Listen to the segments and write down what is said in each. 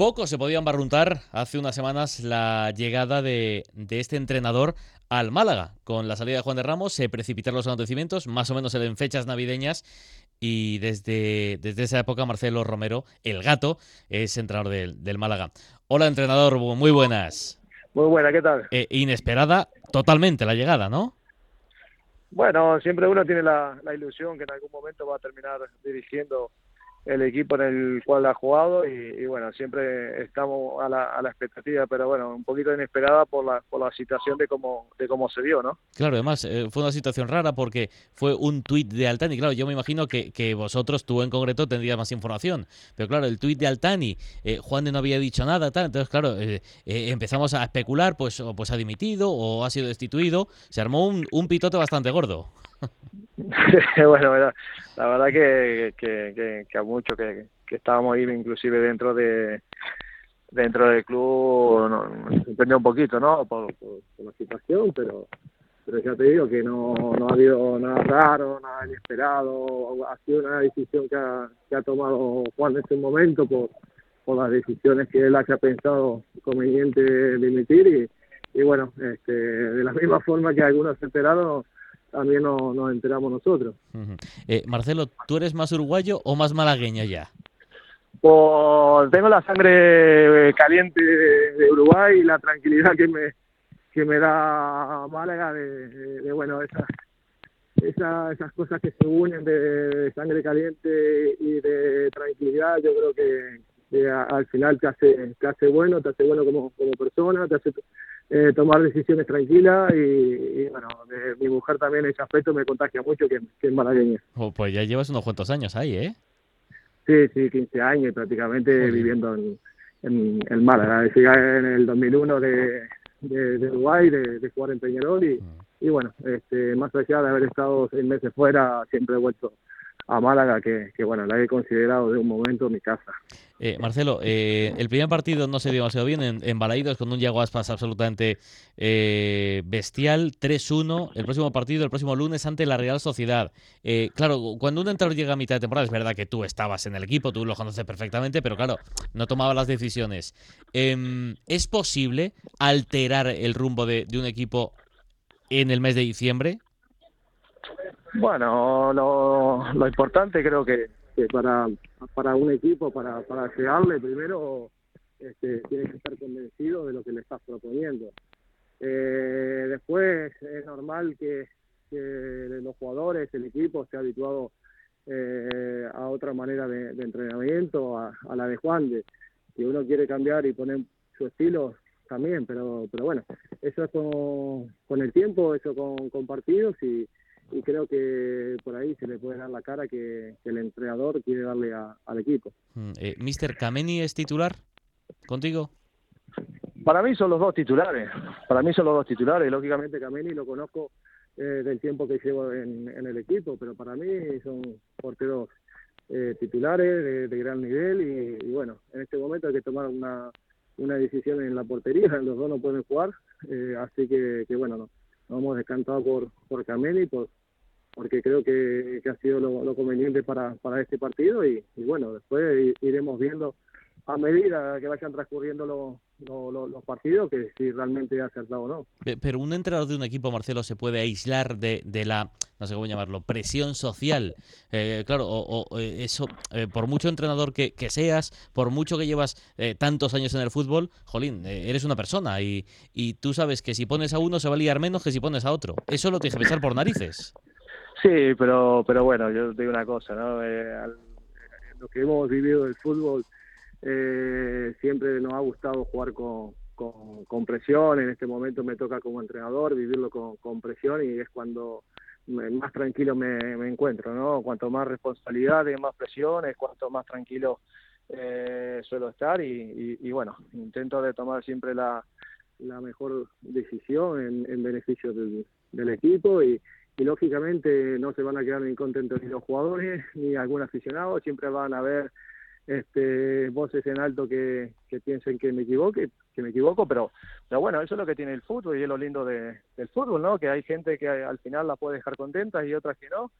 Poco se podían barruntar hace unas semanas la llegada de, este entrenador al Málaga. Con la salida de Juan de Ramos se precipitaron los acontecimientos, más o menos en fechas navideñas, y desde, desde esa época Marcelo Romero, el gato, es entrenador del, Málaga. Hola entrenador, muy buenas. Muy buena, ¿qué tal? Eh, inesperada totalmente la llegada, ¿no? Bueno, siempre uno tiene la ilusión que en algún momento va a terminar dirigiendo el equipo en el cual ha jugado y, bueno, siempre estamos a la, a la, expectativa, pero bueno, un poquito inesperada por la, por la situación de cómo, de cómo se dio, ¿no? Claro, además eh, fue una situación rara porque fue un tuit de Altani, claro, yo me imagino que, que, vosotros, tú en concreto, tendrías más información, pero claro, el tuit de Altani, eh, Juan de no había dicho nada, tal, entonces claro, eh, empezamos a especular, pues, pues ha dimitido o ha sido destituido, se armó un, un pitote bastante gordo. bueno, la verdad que, a mucho que, estábamos ahí inclusive dentro de dentro del club nos sorprendió un poquito, ¿no? Por, la situación, pero ya te digo que no, no ha habido nada raro, nada inesperado, ha sido una decisión que ha, que ha tomado Juan en este momento por, las decisiones que él ha pensado conveniente dimitir y, y bueno, este, de la misma forma que algunos esperaron también nos, enteramos nosotros. eh, Marcelo, ¿tú eres más uruguayo o más malagueño ya? Pues tengo la sangre caliente de, Uruguay y la tranquilidad que me que me da Málaga de, bueno esas esas cosas que se unen de, sangre caliente y de tranquilidad yo creo que, al final te hace te hace bueno te hace bueno como como persona te hace eh, tomar decisiones tranquilas y, bueno, mi mujer también en ese aspecto me contagia mucho, que, es malagueña. Oh, pues ya llevas unos cuantos años ahí, ¿eh? Sí, sí, 15 años prácticamente viviendo en, en, Málaga. en el 2001 de, de, Uruguay, de, de, jugar en Peñarol y, mm. y bueno, este, más allá de haber estado seis meses fuera, siempre he vuelto a Málaga, que, bueno, la he considerado de un momento mi casa. Eh, Marcelo, eh, el primer partido no se dio demasiado bien en, en Balaidos con un Yago Aspas absolutamente eh, bestial, 3-1. El próximo partido, el próximo lunes, ante la Real Sociedad. claro, cuando un entrenador llega a mitad de temporada, es verdad que tú estabas en el equipo, tú lo conoces perfectamente, pero claro, no tomaba las decisiones. Em, ¿Es posible alterar el rumbo de un equipo en el mes de diciembre? Bueno, lo, importante creo que, que, para, para un equipo, para, para llegarle, primero este, tienes que estar convencido de lo que le estás proponiendo. Eh, después es normal que, que, los jugadores, el equipo, esté habituado eh, a otra manera de, entrenamiento, a, la de Juan, de si uno quiere cambiar y poner su estilo, también, pero, pero bueno, eso es con, con el tiempo, eso con, con partidos y y creo que por ahí se le puede dar la cara que, el entrenador quiere darle al equipo. Mm, eh, ¿Mister Kameni es titular contigo? Para mí son los dos titulares, para mí son los dos titulares, lógicamente Kameni lo conozco eh, del tiempo que llevo en, el equipo, pero para mí son porteros eh, titulares de, gran nivel y, bueno, en este momento hay que tomar una, una decisión en la portería, los dos no pueden jugar, eh, así que, que bueno, no, nos hemos descantado por, por Kameni, por, porque creo que, ha sido lo, conveniente para, para este partido y, bueno, después iremos viendo a medida que vayan transcurriendo los, los partidos que si realmente ha acertado o no. Pero un entrenador de un equipo, Marcelo, se puede aislar de, de la, no sé cómo llamarlo, presión social. Eh, claro, o, eh, eso, eh, por mucho entrenador que, que, seas, por mucho que llevas tantos años en el fútbol, jolín, eres una persona y, y tú sabes que si pones a uno se va a liar menos que si pones a otro. Eso lo tienes que pensar por narices. Sí, pero, pero bueno, yo te digo una cosa, ¿no? Eh, lo que hemos vivido del fútbol, eh, siempre nos ha gustado jugar con, con, presión. En este momento me toca como entrenador vivirlo con, presión y es cuando más tranquilo me, encuentro, ¿no? Cuanto más responsabilidades, más presiones, cuanto más tranquilo eh, suelo estar y, y, bueno, intento de tomar siempre la, mejor decisión en, en beneficio del equipo y, y lógicamente no se van a quedar ni contentos ni los jugadores ni algún aficionado, siempre van a haber este, voces en alto que, que piensen que me equivoque, que me equivoco, pero, pero bueno, eso es lo que tiene el fútbol y es lo lindo de, del fútbol, ¿no? Que hay gente que al final la puede dejar contenta y otras que no,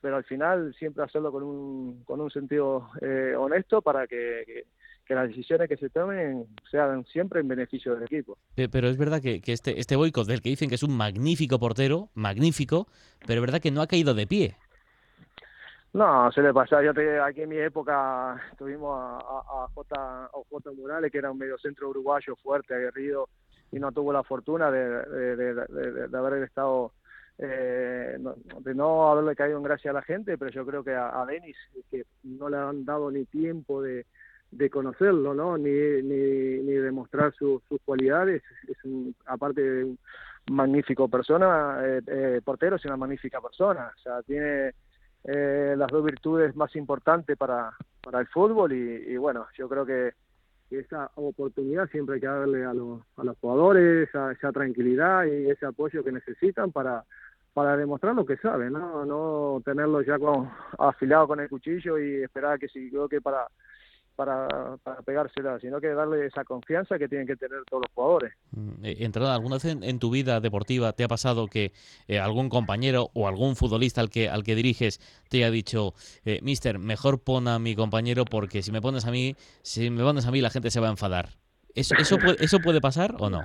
pero al final siempre hacerlo con un, con un sentido eh, honesto para que las decisiones que se tomen sean siempre en beneficio del equipo. Pero es verdad que, este, este boicot del que dicen que es un magnífico portero, magnífico, pero es verdad que no ha caído de pie. No, se le pasa. Yo te, aquí en mi época tuvimos a, a, a J, J. Morales, que era un mediocentro uruguayo fuerte, aguerrido, y no tuvo la fortuna de, de, haber estado, eh, de no haberle caído en gracia a la gente, pero yo creo que a, a Denis, que no le han dado ni tiempo de, de conocerlo, ¿no? Ni, ni, ni demostrar sus cualidades. Es un, aparte de un magnífico persona, eh, eh, portero es una magnífica persona. O sea, tiene eh, las dos virtudes más importantes para, para el fútbol y, bueno, yo creo que esa oportunidad siempre hay que darle a los, a los jugadores esa, esa tranquilidad y ese apoyo que necesitan para para demostrar lo que saben, no no tenerlo ya con, afilado con el cuchillo y esperar que si creo que para para, para pegársela, sino que darle esa confianza que tienen que tener todos los jugadores. Mm, eh, Entrenador, ¿alguna vez en, tu vida deportiva te ha pasado que eh, algún compañero o algún futbolista al que, al que diriges te ha dicho, eh, Mister, mejor pon a mi compañero porque si me pones a mí, si me pones a mí la gente se va a enfadar? ¿Eso, eso, puede, ¿eso puede pasar o no?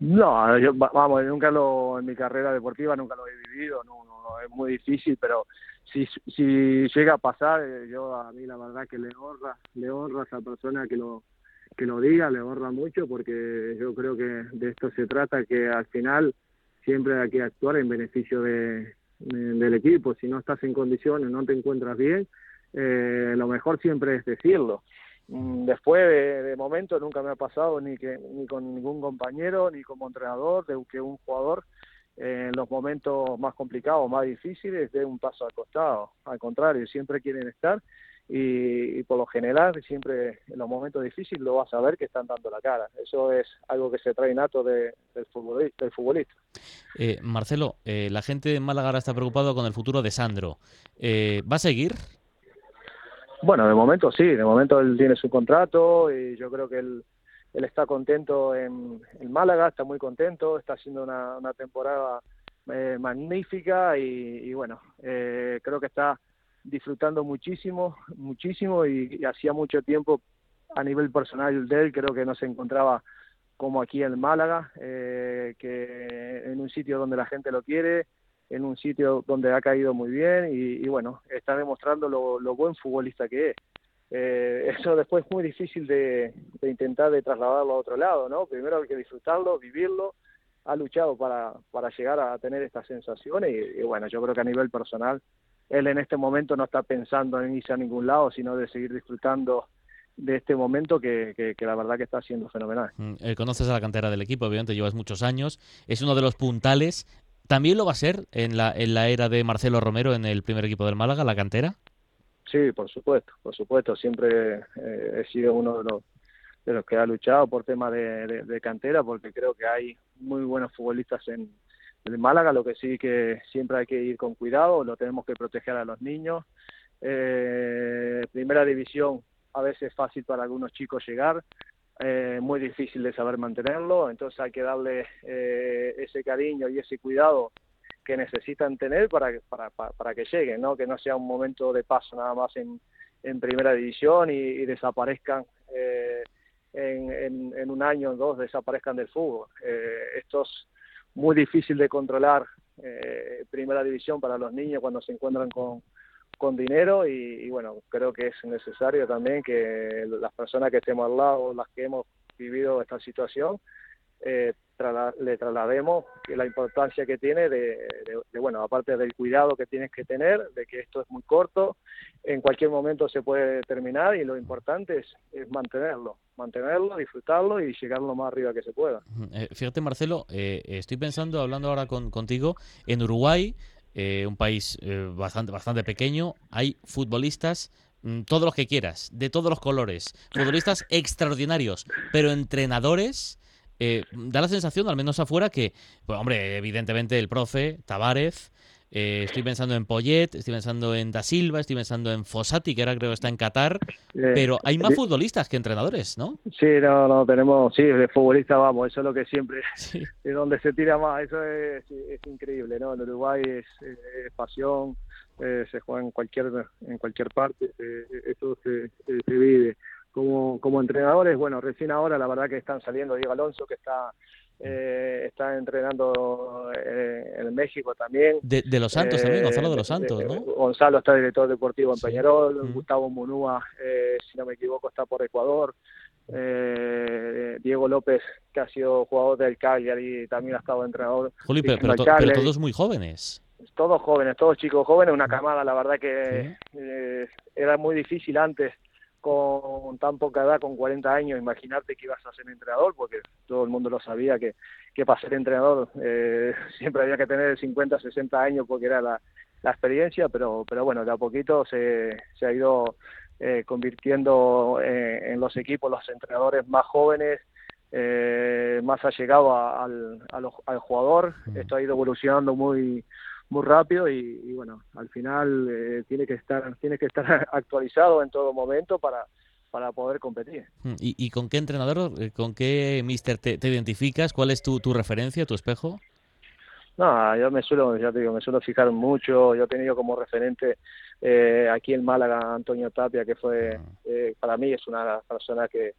No, yo, vamos, nunca lo, en mi carrera deportiva nunca lo he vivido, no, no, es muy difícil, pero si, si llega a pasar, eh, yo a mí la verdad que le honra, le honra a esa persona que lo que lo diga, le honra mucho porque yo creo que de esto se trata que al final siempre hay que actuar en beneficio de, del equipo. Si no estás en condiciones, no te encuentras bien, eh, lo mejor siempre es decirlo. Mm, después de, de, momento nunca me ha pasado ni que ni con ningún compañero ni como entrenador de que un jugador en los momentos más complicados, más difíciles, de un paso al costado. Al contrario, siempre quieren estar y, por lo general, siempre en los momentos difíciles lo vas a ver que están dando la cara. Eso es algo que se trae nato del, futbolista. Del futbolista. Eh, Marcelo, eh, la gente de Málaga ahora está preocupado con el futuro de Sandro. Eh, ¿Va a seguir? Bueno, de momento sí, de momento él tiene su contrato y yo creo que él él está contento en, Málaga, está muy contento, está haciendo una, temporada eh, magnífica y, bueno, eh, creo que está disfrutando muchísimo, muchísimo y, hacía mucho tiempo a nivel personal de él creo que no se encontraba como aquí en Málaga, eh, que en un sitio donde la gente lo quiere, en un sitio donde ha caído muy bien y, bueno, está demostrando lo buen futbolista que es eh, eso después es muy difícil de, intentar de trasladarlo a otro lado, ¿no? Primero hay que disfrutarlo, vivirlo, ha luchado para, para llegar a tener estas sensaciones y, bueno, yo creo que a nivel personal él en este momento no está pensando en irse a ningún lado, sino de seguir disfrutando de este momento que, que, la verdad que está siendo fenomenal. Mm, eh, conoces a la cantera del equipo, obviamente llevas muchos años, es uno de los puntales. ¿También lo va a ser en la, en la era de Marcelo Romero en el primer equipo del Málaga, la cantera? Sí, por supuesto, por supuesto. Siempre eh, he sido uno de los, de los que ha luchado por temas de, cantera, porque creo que hay muy buenos futbolistas en, Málaga. Lo que sí que siempre hay que ir con cuidado, lo tenemos que proteger a los niños. Eh, primera división a veces es fácil para algunos chicos llegar, eh, muy difícil de saber mantenerlo, entonces hay que darle eh, ese cariño y ese cuidado que necesitan tener para, para, para, que lleguen, ¿no? que no sea un momento de paso nada más en, en primera división y, desaparezcan eh, en, en, un año o dos, desaparezcan del fútbol. Eh, esto es muy difícil de controlar eh, primera división para los niños cuando se encuentran con, con dinero y, y, bueno, creo que es necesario también que las personas que estemos al lado, las que hemos vivido esta situación, eh, le traslademos la importancia que tiene de, bueno, aparte del cuidado que tienes que tener, de que esto es muy corto, en cualquier momento se puede terminar y lo importante es, mantenerlo, mantenerlo, disfrutarlo y llegar lo más arriba que se pueda. Eh, fíjate, Marcelo, eh, estoy pensando, hablando ahora con, contigo, en Uruguay, eh, un país bastante, bastante pequeño, hay futbolistas mm, todos los que quieras, de todos los colores, futbolistas extraordinarios, pero entrenadores eh, da la sensación, al menos afuera, que, pues, hombre, evidentemente el profe, Tavares, eh, estoy pensando en Poyet, estoy pensando en Da Silva, estoy pensando en Fossati, que ahora creo que está en Qatar, eh, pero hay más futbolistas que entrenadores, ¿no? Sí, no, no, tenemos, sí, de futbolistas vamos, eso es lo que siempre, es donde se tira más, eso es, increíble, ¿no? En Uruguay es, pasión, se juega en cualquier, en cualquier parte, eso se, se vive como, como entrenadores, bueno, recién ahora la verdad que están saliendo Diego Alonso, que está eh, está entrenando eh, en México también. De, los Santos también, Gonzalo de los eh, Santos, ¿no? Gonzalo está director deportivo en Peñarol, Gustavo Munúa, si no me equivoco, está por Ecuador. Diego López, que ha sido jugador del Cagliari, también ha estado entrenador. Juli, pero, todos muy jóvenes. Todos jóvenes, todos chicos jóvenes, una camada, la verdad que era muy difícil antes con tan poca edad, con 40 años, imaginarte que ibas a ser entrenador, porque todo el mundo lo sabía que, que para ser entrenador eh, siempre había que tener 50, 60 años porque era la, la experiencia, pero, pero bueno, de a poquito se, se ha ido eh, convirtiendo eh, en los equipos los entrenadores más jóvenes, más allegado al, al, al jugador. Mm. Esto ha ido evolucionando muy muy rápido y, bueno, al final eh, tiene que estar tiene que estar actualizado en todo momento para para poder competir. Mm, ¿Y, con qué entrenador, eh, con qué mister te, identificas? ¿Cuál es tu, tu referencia, tu espejo? No, yo me suelo, ya te digo, me suelo fijar mucho. Yo he tenido como referente eh, aquí en Málaga Antonio Tapia, que fue, ah. para mí es una persona que,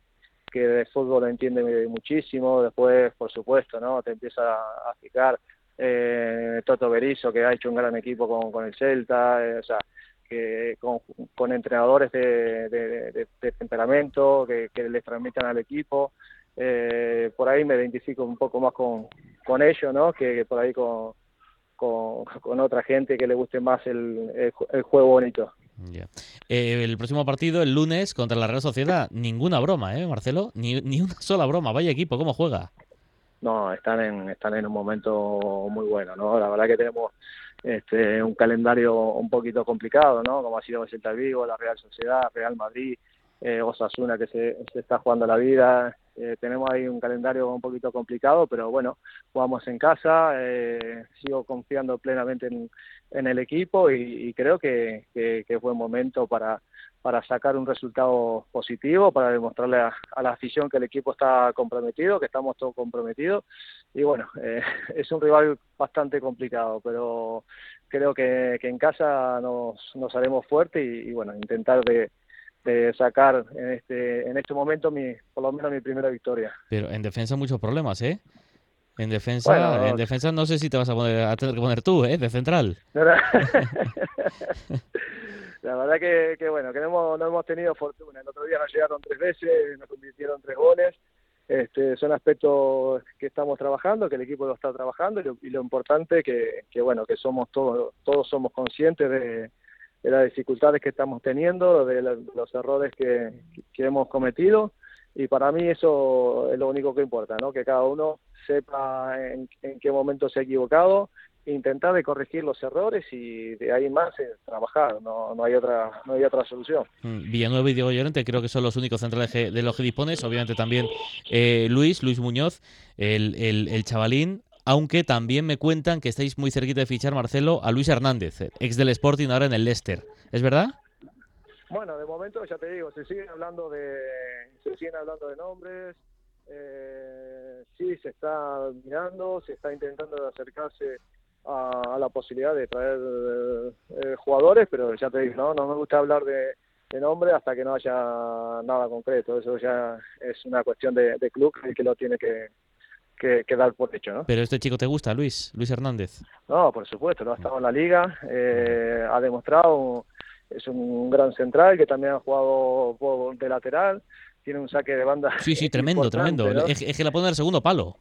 que de fútbol entiende muchísimo. Después, por supuesto, ¿no? Te empieza a fijar eh, Toto Berizzo, que ha hecho un gran equipo con, con el Celta, eh, o sea, que con, entrenadores de, de, temperamento que, que, les transmitan al equipo. Eh, por ahí me identifico un poco más con, con ellos, ¿no? Que, por ahí con, con, otra gente que le guste más el, el, juego bonito. Eh, el próximo partido, el lunes, contra la Real Sociedad, ninguna broma, ¿eh, Marcelo? Ni, ni una sola broma. Vaya equipo, ¿cómo juega? No, están en, están en un momento muy bueno, ¿no? La verdad que tenemos este, un calendario un poquito complicado, ¿no? Como ha sido el Celta Vigo, la Real Sociedad, Real Madrid, eh, Osasuna que se, se, está jugando la vida. Eh, tenemos ahí un calendario un poquito complicado, pero bueno, jugamos en casa, eh, sigo confiando plenamente en, en el equipo y, creo que, que, que, es buen momento para, para sacar un resultado positivo, para demostrarle a, la afición que el equipo está comprometido, que estamos todos comprometidos. Y bueno, eh, es un rival bastante complicado, pero creo que, en casa nos, nos haremos fuertes y, bueno, intentar de, sacar en este en este momento mi por lo menos mi primera victoria. Pero en defensa muchos problemas, ¿eh? En defensa, en defensa no sé si te vas a poner a tener que poner tú, ¿eh? De central. la verdad que, que bueno, que no hemos, tenido fortuna. El otro día nos llegaron tres veces, nos convirtieron tres goles. Este, son aspectos que estamos trabajando, que el equipo lo está trabajando y lo, y lo importante que, que bueno que somos todos todos somos conscientes de, las dificultades que estamos teniendo, de, los errores que, que, hemos cometido y para mí eso es lo único que importa, ¿no? Que cada uno sepa en qué momento se ha equivocado intentar de corregir los errores y de ahí más eh, trabajar, no, no hay otra no hay otra solución. Mm, Villanueva y Diego Llorente creo que son los únicos centrales de los que dispones, obviamente también eh, Luis, Luis Muñoz, el, el, el, chavalín, aunque también me cuentan que estáis muy cerquita de fichar, Marcelo, a Luis Hernández, ex del Sporting, ahora en el Leicester, ¿es verdad? Bueno, de momento ya te digo, se siguen hablando de, se siguen hablando de nombres, eh, sí se está mirando, se está intentando acercarse a, la posibilidad de traer eh, jugadores, pero ya te digo, ¿no? no me gusta hablar de, de, nombre hasta que no haya nada concreto. Eso ya es una cuestión de, club que lo tiene que, que, dar por hecho. ¿no? Pero este chico te gusta, Luis, Luis Hernández. No, por supuesto, ¿no? ha estado en la liga, eh, ha demostrado, es un gran central que también ha jugado de lateral, tiene un saque de banda. Sí, sí, tremendo, tremendo. Es, es, que la pone en el segundo palo.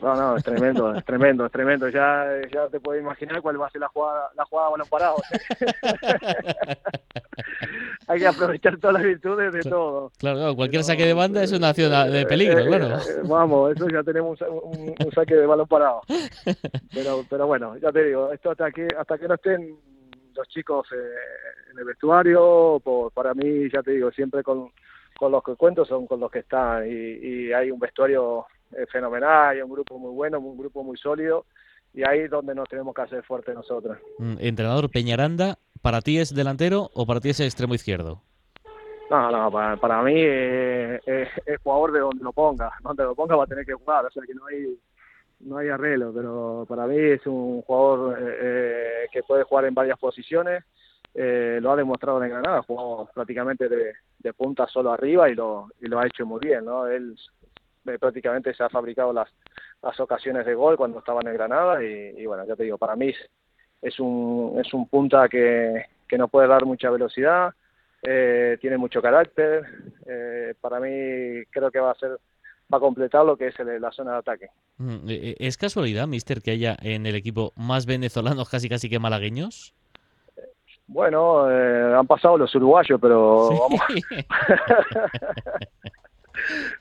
No, no, es tremendo, es tremendo, es tremendo. Ya, ya te puedes imaginar cuál va a ser la jugada, la jugada balón parado. Hay que aprovechar todas las virtudes de todo. Claro, cualquier saque de banda es una acción de peligro, eh, claro. Eh, vamos, eso ya tenemos un, un, saque de balón parado. Pero, pero bueno, ya te digo, esto hasta que, hasta que no estén los chicos eh, en el vestuario, por, para mí, ya te digo, siempre con, con los que cuento son con los que están y, y hay un vestuario es fenomenal, hay un grupo muy bueno, un grupo muy sólido y ahí es donde nos tenemos que hacer fuertes nosotros. Mm, entrenador Peñaranda, ¿para ti es delantero o para ti es extremo izquierdo? No, no, para, para mí es, jugador de donde lo ponga, donde lo ponga va a tener que jugar, o sea que no hay no hay arreglo, pero para mí es un jugador eh, eh, que puede jugar en varias posiciones, eh, lo ha demostrado en Granada, jugó prácticamente de, punta solo arriba y lo, y lo ha hecho muy bien, ¿no? Él eh, prácticamente se ha fabricado las, las ocasiones de gol cuando estaba en Granada y, bueno, ya te digo, para mí es un, es un punta que, que nos puede dar mucha velocidad, eh, tiene mucho carácter, para mí creo que va a ser va a completar lo que es la zona de ataque. Mm, ¿Es casualidad, mister, que haya en el equipo más venezolanos casi casi que malagueños? Bueno, eh, han pasado los uruguayos, pero vamos.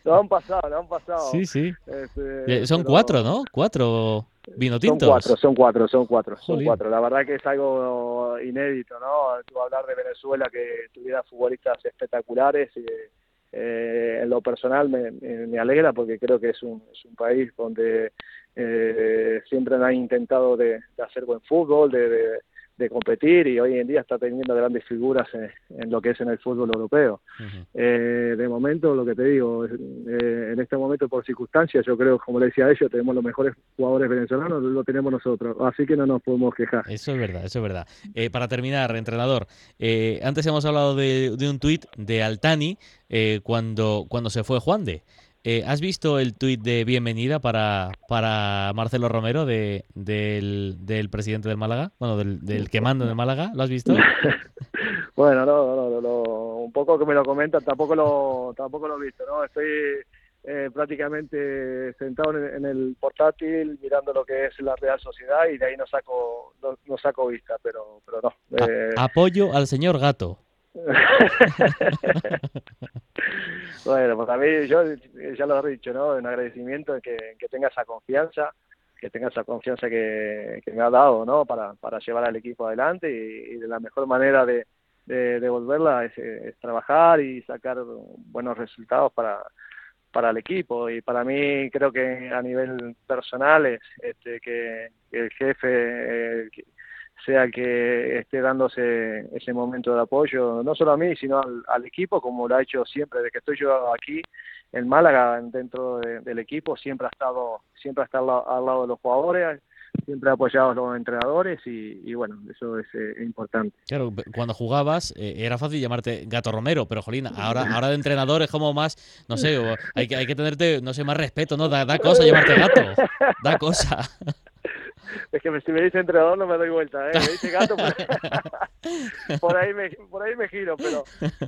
no han pasado, no han pasado. Sí, sí. Este, son cuatro, ¿no? Cuatro vino Son cuatro, son cuatro, son cuatro, son cuatro. La verdad que es algo inédito, ¿no? Tú hablar de Venezuela que tuviera futbolistas espectaculares. Eh, en lo personal me, me, alegra porque creo que es un, es un país donde eh, siempre han intentado de, hacer buen fútbol, de de competir y hoy en día está teniendo grandes figuras en, lo que es en el fútbol europeo. Eh, de momento, lo que te digo, eh, en este momento por circunstancias, yo creo, como le decía a ellos, tenemos los mejores jugadores venezolanos, lo tenemos nosotros, así que no nos podemos quejar. Eso es verdad, eso es verdad. Eh, para terminar, entrenador, antes hemos hablado de, de un tuit de Altani cuando, cuando se fue Juan de. Eh, ¿Has visto el tuit de bienvenida para, para Marcelo Romero de, del, del presidente del Málaga? Bueno, del, del que manda en Málaga. ¿Lo has visto? bueno, no, no, un poco que me lo comentan, tampoco lo, tampoco lo he visto, ¿no? Estoy eh, prácticamente sentado en, el portátil mirando lo que es la Real Sociedad y de ahí no saco, no, saco vista, pero, pero no. Eh. apoyo al señor Gato. bueno, pues a mí yo ya lo he dicho, ¿no? Un agradecimiento que, que tenga esa confianza, que tenga esa confianza que, me ha dado, ¿no? Para, para llevar al equipo adelante y, de la mejor manera de, de devolverla es, trabajar y sacar buenos resultados para para el equipo y para mí creo que a nivel personal es este, que, el jefe sea que esté dándose ese momento de apoyo, no solo a mí, sino al, equipo, como lo ha hecho siempre, desde que estoy yo aquí en Málaga, dentro del equipo, siempre ha estado, siempre ha estado al, lado de los jugadores, siempre ha apoyado a los entrenadores y, bueno, eso es eh, importante. Claro, cuando jugabas eh, era fácil llamarte Gato Romero, pero Jolina, ahora, ahora de entrenador es como más, no sé, hay que, hay que tenerte, no sé, más respeto, ¿no? Da, da cosa llamarte Gato, da cosa. Es que si me dice entrenador no me doy vuelta, ¿eh? Me dice gato, por, ahí me, por ahí me giro, pero,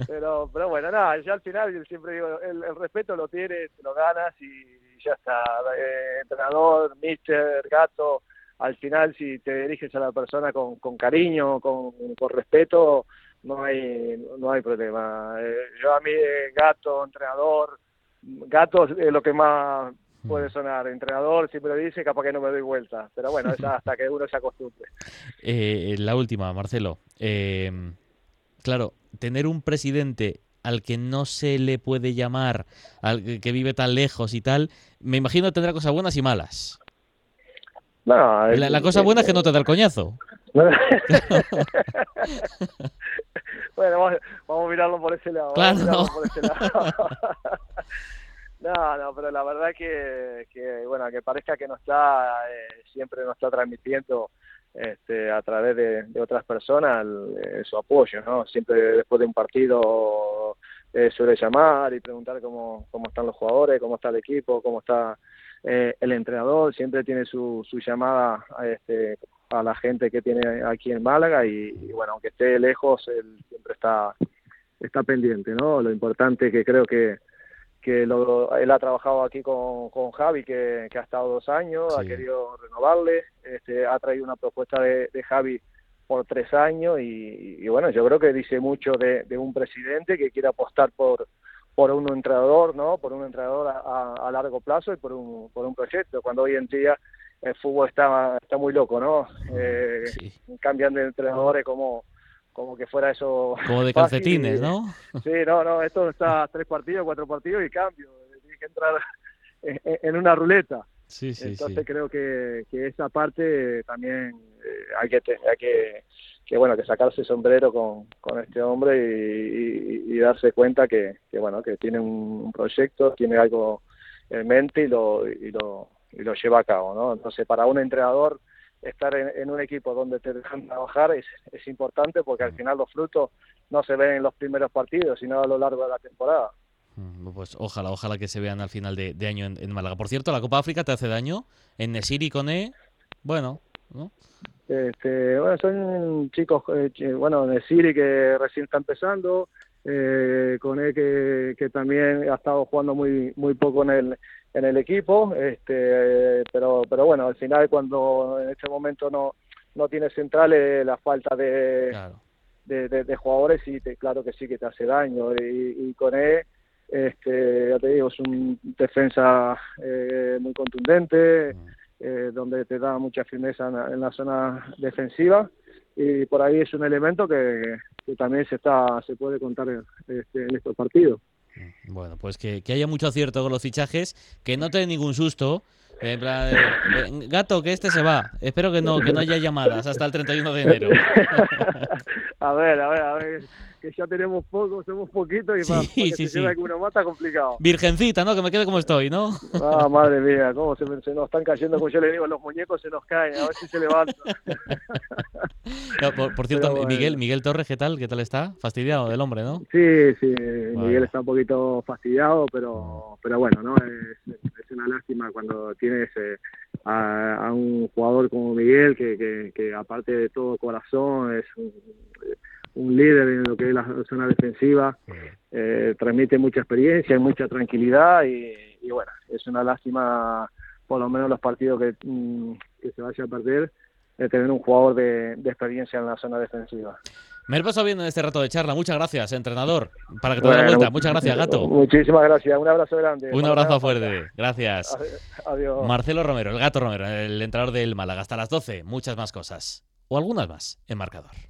pero, pero bueno, nada, ya al final siempre digo, el, respeto lo tienes, lo ganas y ya está. Eh, entrenador, mister, gato, al final si te diriges a la persona con, con cariño, con, con respeto, no hay, no hay problema. Eh, yo a mí, gato, entrenador, gato es lo que más puede sonar entrenador, siempre lo dice, capaz que no me doy vuelta. Pero bueno, es hasta que uno se acostumbre. Eh, la última, Marcelo. Eh, claro, tener un presidente al que no se le puede llamar, al que vive tan lejos y tal, me imagino tendrá cosas buenas y malas. No, la, cosa buena es que no te da el coñazo. bueno, vamos, a mirarlo por ese lado. Claro, no. No, no, pero la verdad que, que bueno, que parezca que no está, eh, siempre nos está transmitiendo este, a través de, otras personas eh, su apoyo, ¿no? Siempre después de un partido eh, suele llamar y preguntar cómo, cómo están los jugadores, cómo está el equipo, cómo está el entrenador, siempre tiene su, su llamada a, este, a la gente que tiene aquí en Málaga y, y, bueno, aunque esté lejos, él siempre está, está pendiente, ¿no? Lo importante que creo que que él ha trabajado aquí con, con Javi, que, ha estado dos años, ha querido renovarle, este, ha traído una propuesta de, Javi por tres años y, bueno, yo creo que dice mucho de, un presidente que quiere apostar por por un entrenador, ¿no? Por un entrenador a, largo plazo y por un, por un proyecto, cuando hoy en día el fútbol está, está muy loco, ¿no? Eh, Cambian de entrenadores como como que fuera eso. Como de calcetines, ¿no? Sí, no, no, esto está tres partidos, cuatro partidos y cambio. Tiene que entrar en, una ruleta. Sí, sí, Entonces creo que, que, esa parte también eh, hay que hay que, que bueno que sacarse sombrero con, con este hombre y, darse cuenta que, que, bueno que tiene un proyecto, tiene algo en mente y lo y lo, y lo lleva a cabo, ¿no? Entonces para un entrenador estar en, un equipo donde te dejan trabajar es, es importante porque al final los frutos no se ven en los primeros partidos, sino a lo largo de la temporada. Mm, pues ojalá, ojalá que se vean al final de, año en, Málaga. Por cierto, la Copa África te hace daño. En Nesiri con E, bueno, ¿no? Este, bueno, son chicos, eh, bueno, Nesiri que recién está empezando, eh, con E que, también ha estado jugando muy muy poco en el en el equipo, este, pero pero bueno, al final cuando en este momento no no tiene centrales, la falta de, de, jugadores y claro que sí que te hace daño. Y, con E este, ya te digo, es un defensa eh, muy contundente, eh, donde te da mucha firmeza en la, zona defensiva. Y por ahí es un elemento que, también se está se puede contar este, en estos partidos. Bueno, pues que, haya mucho acierto con los fichajes, que no te dé ningún susto, gato, que este se va. Espero que no, que no haya llamadas hasta el 31 de enero. a ver, a ver, a ver. Que ya tenemos poco, somos poquitos y para, sí, sí, sí. alguna más está complicado. Virgencita, ¿no? Que me quede como estoy, ¿no? Ah, madre mía, cómo se, se nos están cayendo, como yo le digo, los muñecos se nos caen, a ver si se levantan. por, cierto, Miguel, Miguel Torres, ¿qué tal? ¿Qué tal está? Fastidiado del hombre, ¿no? Sí, sí, Miguel está un poquito fastidiado, pero, pero bueno, ¿no? Es, es una lástima cuando tienes eh, a, un jugador como Miguel, que, que, aparte de todo corazón, es un, líder en lo que es la zona defensiva, eh, transmite mucha experiencia y mucha tranquilidad y, bueno, es una lástima por lo menos los partidos que, mm, que se vaya a perder, de tener un jugador de, de experiencia en la zona defensiva. Me he pasado bien en este rato de charla. Muchas gracias, entrenador, para que te dé la vuelta. Muchas gracias, gato. Muchísimas gracias. Un abrazo grande. Un abrazo fuerte. Gracias. Adiós. Marcelo Romero, el gato Romero, el entrenador del Málaga. Hasta las 12. Muchas más cosas. O algunas más en marcador.